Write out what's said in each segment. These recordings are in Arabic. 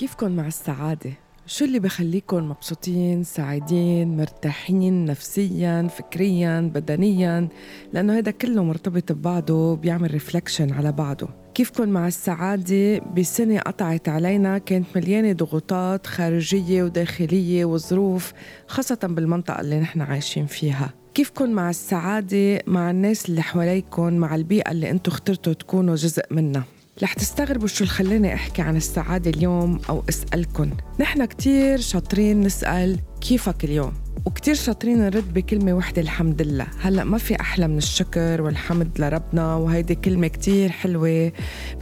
كيفكن مع السعادة؟ شو اللي بخليكم مبسوطين سعيدين مرتاحين نفسيا فكريا بدنيا؟ لأنه هذا كله مرتبط ببعضه بيعمل ريفلكشن على بعضه. كيفكن مع السعادة؟ بسنة قطعت علينا كانت مليانة ضغوطات خارجية وداخلية وظروف خاصة بالمنطقة اللي نحن عايشين فيها. كيفكن مع السعادة مع الناس اللي حواليكم مع البيئة اللي أنتم اخترتوا تكونوا جزء منها؟ رح تستغربوا شو اللي خلاني أحكي عن السعادة اليوم أو أسألكن. نحن كتير شاطرين نسأل كيفك اليوم؟ وكتير شاطرين نرد بكلمة وحدة الحمد لله. هلأ ما في أحلى من الشكر والحمد لربنا وهيدي كلمة كتير حلوة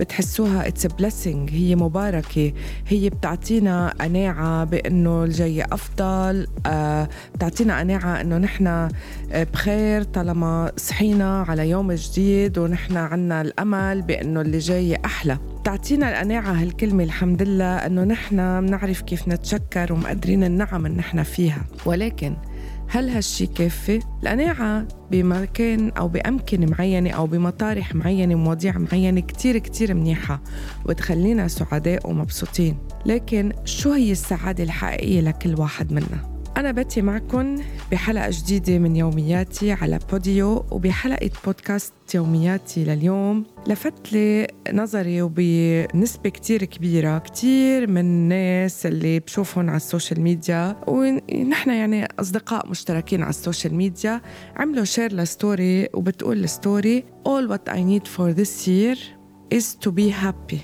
بتحسوها اتس blessing هي مباركة هي بتعطينا قناعة بأنه الجاي أفضل آه بتعطينا قناعة أنه نحن آه، بخير طالما صحينا على يوم جديد ونحن عنا الأمل بأنه اللي جاي أحلى. بتعطينا القناعة هالكلمة الحمد لله أنه نحن بنعرف كيف نتشكر ومقدرين النعم اللي نحن فيها ولكن هل هالشي كافي؟ القناعة بمكان أو بأمكنة معينة أو بمطارح معينة مواضيع معينة كتير كتير منيحة وتخلينا سعداء ومبسوطين لكن شو هي السعادة الحقيقية لكل واحد منا؟ أنا بتي معكم بحلقة جديدة من يومياتي على بوديو وبحلقة بودكاست يومياتي لليوم. لفت لي نظري وبنسبة كتير كبيرة كتير من الناس اللي بشوفهم على ال social media ونحن يعني أصدقاء مشتركين على ال social media. عملوا share ل story وبتقول ال story All what I need for this year is to be happy.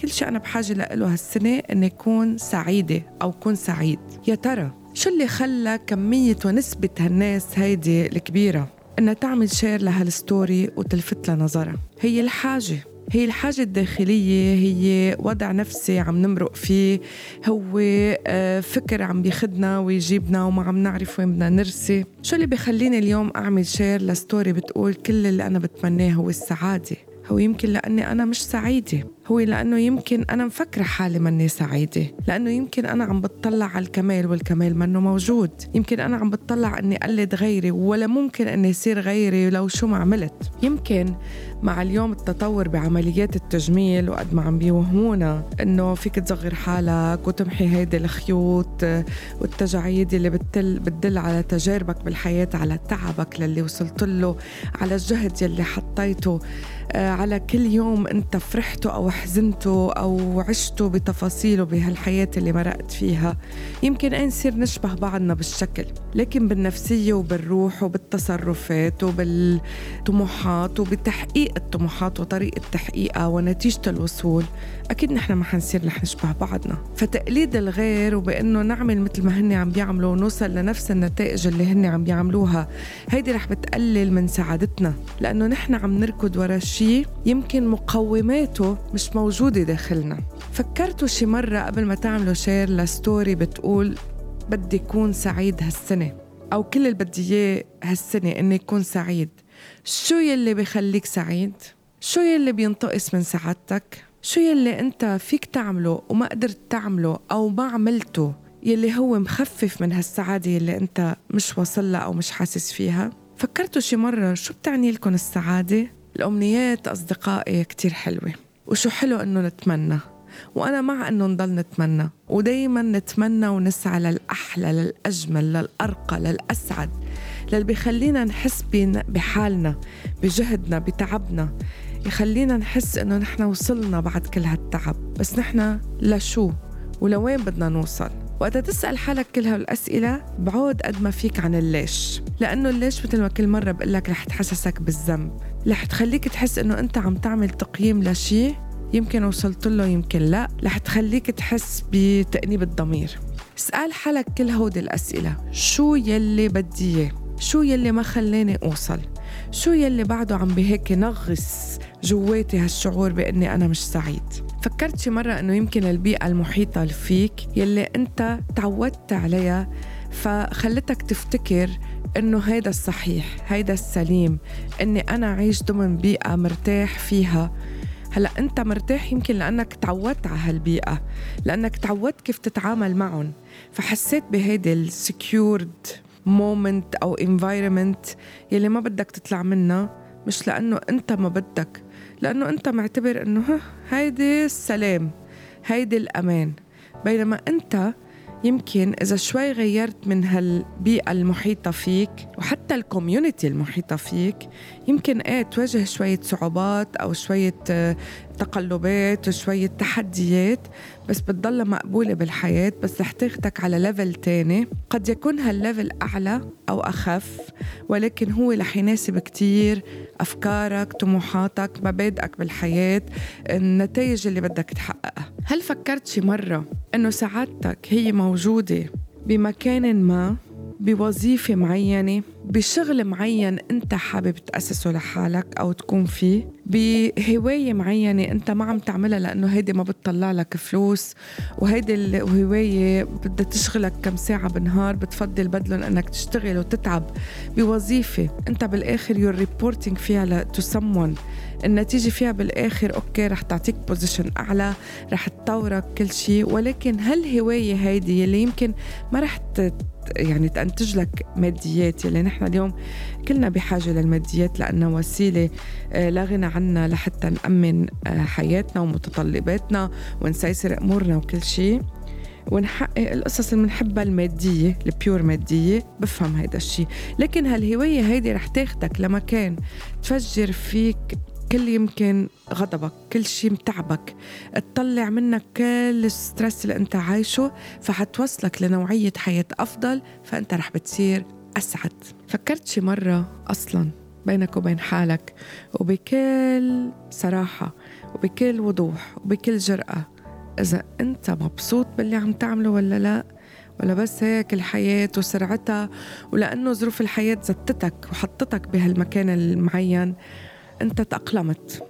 كل شيء أنا بحاجة له هالسنة إني أكون سعيدة أو أكون سعيد. يا ترى شو اللي خلى كمية ونسبة هالناس هيدي الكبيرة إنها تعمل share لهال story وتلفت لها نظرها؟ هي الحاجة. هي الحاجة الداخلية هي وضع نفسي عم نمرق فيه. هو آه، فكر عم بيخدنا ويجيبنا وما عم نعرف وين بدنا نرسي. شو اللي بخليني اليوم أعمل share ل story بتقول كل اللي أنا بتمناه هو السعادة؟ هو يمكن لأني أنا مش سعيدة. هو لأنه يمكن أنا مفكرة حالي مني سعيدة. لأنه يمكن أنا عم بتطلع على الكمال والكمال منه موجود. يمكن أنا عم بتطلع أني أقلد غيري ولا ممكن أني يصير غيري لو شو ما عملت. يمكن مع اليوم التطور بعمليات التجميل وقد ما عم بيوهمونا إنه فيك تصغر حالك وتمحي هيدي الخيوط والتجاعيد اللي بتدل بتدل على تجاربك بالحياة على تعبك للي وصلت له على الجهد يلي حطيته. على كل يوم انت فرحته أو حزنته أو عشته بتفاصيله بهالحياة اللي مرقت فيها. يمكن أين نصير نشبه بعضنا بالشكل لكن بالنفسية وبالروح وبالتصرفات وبالطموحات وبتحقيق الطموحات وطريقة تحقيقها ونتيجة الوصول أكيد نحن ما حنصير رح نشبه بعضنا. فتقليد الغير وبأنه نعمل مثل ما هن عم بيعملوا ونوصل لنفس النتائج اللي هن عم بيعملوها هيدي رح بتقلل من سعادتنا لأنه نحن عم نركض ورا شيء يمكن مقوماته مش موجودة داخلنا فكرتوا شي مرة قبل ما تعملوا شير لستوري بتقول بدي أكون سعيد هالسنة أو كل اللي بدي إياه هالسنة إني أكون سعيد شو يلي بخليك سعيد؟ شو يلي بينتقص من سعادتك؟ شو يلي أنت فيك تعمله وما قدرت تعمله أو ما عملته يلي هو مخفف من هالسعادة يلي أنت مش واصل لها أو مش حاسس فيها؟ فكرتوا شي مرة شو بتعني لكم السعادة؟ الأمنيات أصدقائي كتير حلوة. وشو حلو إنه نتمنى. وأنا مع إنه نضل نتمنى. ودايما نتمنى ونسعى للأحلى للأجمل للأرقى للأسعد. للي بيخلينا نحس بحالنا بجهدنا بتعبنا. يخلينا نحس إنه نحن وصلنا بعد كل هالتعب. بس نحن لشو؟ ولوين بدنا نوصل؟ وقت تسأل حالك كل هالأسئلة بعود قد ما فيك عن الليش. لأنه الليش مثل ما كل مرة بقول لك رح تحسسك بالذنب. رح تخليك تحس إنه أنت عم تعمل تقييم لشيء يمكن وصلت له يمكن لا. رح تخليك تحس بتأنيب الضمير. اسأل حالك كل هودي الأسئلة. شو يلي بدي إياه؟ شو يلي ما خلاني أوصل؟ شو يلي بعده عم بهيك ينغص جواتي هالشعور بأني أنا مش سعيد؟ فكرت شي مرة أنه يمكن البيئة المحيطة فيك يلي أنت تعودت عليها فخلتك تفتكر إنه هيدا الصحيح هيدا السليم إني أنا اعيش ضمن بيئة مرتاح فيها. هلأ أنت مرتاح يمكن لأنك تعودت على هالبيئة لأنك تعودت كيف تتعامل معهم. فحسيت بهيدي ال secured moment أو environment يلي ما بدك تطلع منها مش لأنه أنت ما بدك لأنه أنت معتبر إنه هيدي السلام هيدي الأمان. بينما أنت يمكن إذا شوي غيرت من هالبيئة المحيطة فيك وحتى ال community المحيطة فيك يمكن إيه تواجه شوية صعوبات أو شوية آه، تقلبات وشوية تحديات بس بتضل مقبولة بالحياة بس رح تاخدك على level تاني. قد يكون هال level أعلى أو أخف ولكن هو رح يناسب كتير أفكارك طموحاتك مبادئك بالحياة النتائج اللي بدك تحققها. هل فكرت شي مرة إنه سعادتك هي موجودة بمكان ما بوظيفة معينة. بشغل معين أنت حابب تأسسه لحالك أو تكون فيه بهواية معينة أنت ما عم تعملها لأنه هيدي ما بتطلع لك فلوس وهيدي الهواية بدها تشغلك كم ساعة بالنهار بتفضل بدلهم أنك تشتغل وتتعب بوظيفة. أنت بالآخر you're reporting فيها to someone. النتيجة فيها بالآخر أوكي رح تعطيك position أعلى رح تطورك كل شيء ولكن هالهواية هيدي اللي يمكن ما رح يعني تنتج لك ماديات يلي نحن اليوم كلنا بحاجة للماديات لأنها وسيلة آه، لا غنى عنا لحتى نأمن آه، حياتنا ومتطلباتنا ونسيسر أمورنا وكل شيء. ونحقق القصص اللي بنحبها المادية ال pure مادية. بفهم هيدا الشيء. لكن هالهواية هيدي رح تاخدك لمكان تفجر فيك كل يمكن غضبك كل شيء متعبك. تطلع منك كل ال stress اللي أنت عايشه فحتوصلك لنوعية حياة أفضل فأنت رح بتصير أسعد. فكرت شي مرة أصلا بينك وبين حالك وبكل صراحة وبكل وضوح وبكل جرأة إذا أنت مبسوط باللي عم تعمله ولا لا ولا بس هيك الحياة وسرعتها ولأنه ظروف الحياة زتتك وحطتك بهالمكان المعين أنت تأقلمت.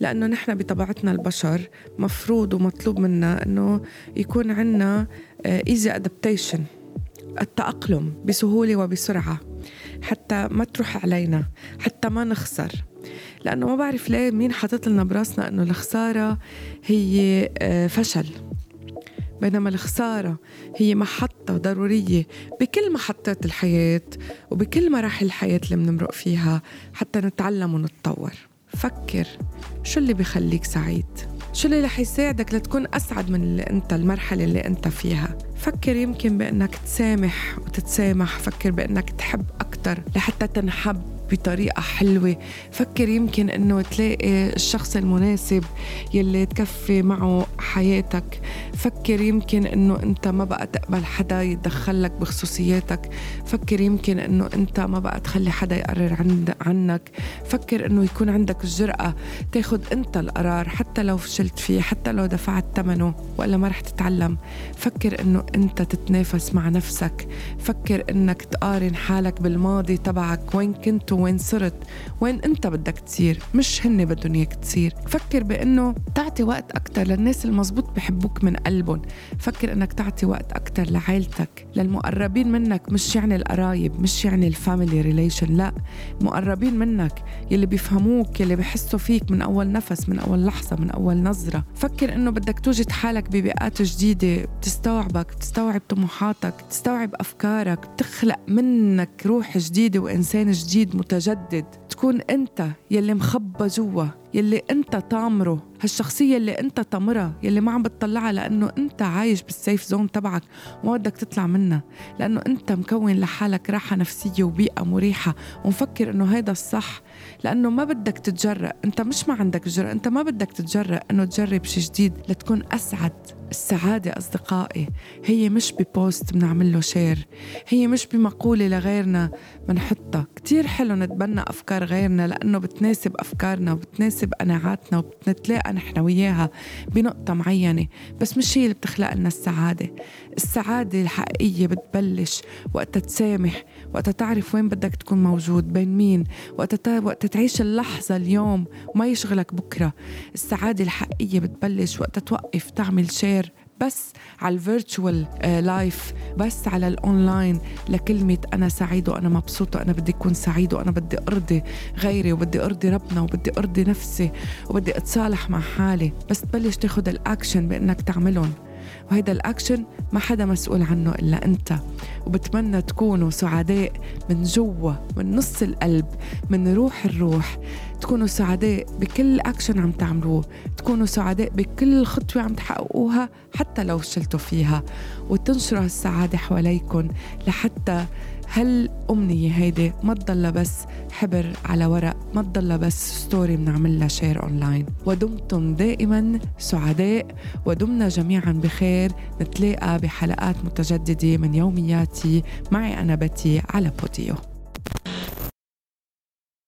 لأنه نحن بطبيعتنا البشر مفروض ومطلوب منا أنه يكون عنا ايزي آه، ادابتيشن التأقلم بسهولة وبسرعة. حتى ما تروح علينا حتى ما نخسر. لأنه ما بعرف ليه مين حاطط لنا براسنا أنه الخسارة هي آه، فشل. بينما الخسارة هي محطة ضرورية بكل محطات الحياة وبكل مراحل الحياة اللي بنمرق فيها حتى نتعلم ونتطور. فكر شو اللي بخليك سعيد؟ شو اللي رح يساعدك لتكون أسعد من اللي أنت المرحلة اللي أنت فيها؟ فكر يمكن بأنك تسامح وتتسامح فكر بأنك تحب أكتر لحتى تنحب. بطريقة حلوة. فكر يمكن إنه تلاقي الشخص المناسب يلي تكفي معه حياتك. فكر يمكن إنه أنت ما بقى تقبل حدا يتدخل لك بخصوصياتك. فكر يمكن إنه أنت ما بقى تخلي حدا يقرر عنك. فكر إنه يكون عندك الجرأة تاخد أنت القرار حتى لو فشلت فيه حتى لو دفعت ثمنه ولا ما رح تتعلم. فكر إنه أنت تتنافس مع نفسك. فكر إنك تقارن حالك بالماضي تبعك وين كنت وين صرت وين انت بدك تصير مش هن بدهم إياك تصير. فكر بإنه تعطي وقت أكثر للناس المزبوط بحبوك من قلبهم. فكر إنك تعطي وقت أكثر لعائلتك للمقربين منك مش يعني القرايب مش يعني ال family relation لا. المقربين منك يلي بيفهموك يلي بيحسوا فيك من أول نفس من أول لحظة من أول نظرة. فكر إنه بدك توجد حالك ببيئات جديدة بتستوعبك بتستوعب طموحاتك بتستوعب أفكارك بتخلق منك روح جديدة وإنسان جديد متجدد تكون أنت يلي مخبى جوا. يلي انت طامره هالشخصية اللي انت طامرها يلي ما عم بتطلعها لأنه انت عايش بال safe zone تبعك وما بدك تطلع منها لأنه انت مكون لحالك راحة نفسية وبيئة مريحة ومفكر إنه هيدا الصح لأنه ما بدك تتجرأ انت مش ما عندك جرأة انت ما بدك تتجرأ إنه تجرب شيء جديد لتكون أسعد السعادة أصدقائي هي مش ب post بنعمل له share هي مش بمقولة لغيرنا بنحطها كتير حلو نتبنى أفكار غيرنا لأنه بتناسب أفكارنا وبتناسب قناعاتنا وبنتلاقى نحن وياها بنقطة معينة بس مش هي اللي بتخلق لنا السعادة. السعادة الحقيقية بتبلش وقت تسامح وقت تعرف وين بدك تكون موجود بين مين. وقت وقت تعيش اللحظة اليوم وما يشغلك بكرة. السعادة الحقيقية بتبلش وقت توقف تعمل share بس على ال virtual life آه، بس على الاونلاين لكلمة أنا سعيد وأنا مبسوط وأنا بدي أكون سعيد وأنا بدي أرضي غيري وبدي أرضي ربنا وبدي أرضي نفسي وبدي أتصالح مع حالي. بس تبلش تاخذ الأكشن بإنك تعملهم. وهيدا الأكشن ما حدا مسؤول عنه إلا أنت. وبتمنى تكونوا سعداء من جوا من نص القلب من روح الروح. تكونوا سعداء بكل أكشن عم تعملوه. تكونوا سعداء بكل خطوة عم تحققوها حتى لو فشلتوا فيها. وتنشروا السعادة حواليكم لحتى هالأمنية هيدي ما تضلها بس حبر على ورق ما تضلها بس story بنعملها share online ودمتم دائما سعداء ودمنا جميعا بخير. نتلاقى بحلقات متجددة من يومياتي معي أنا بتي على بوديو.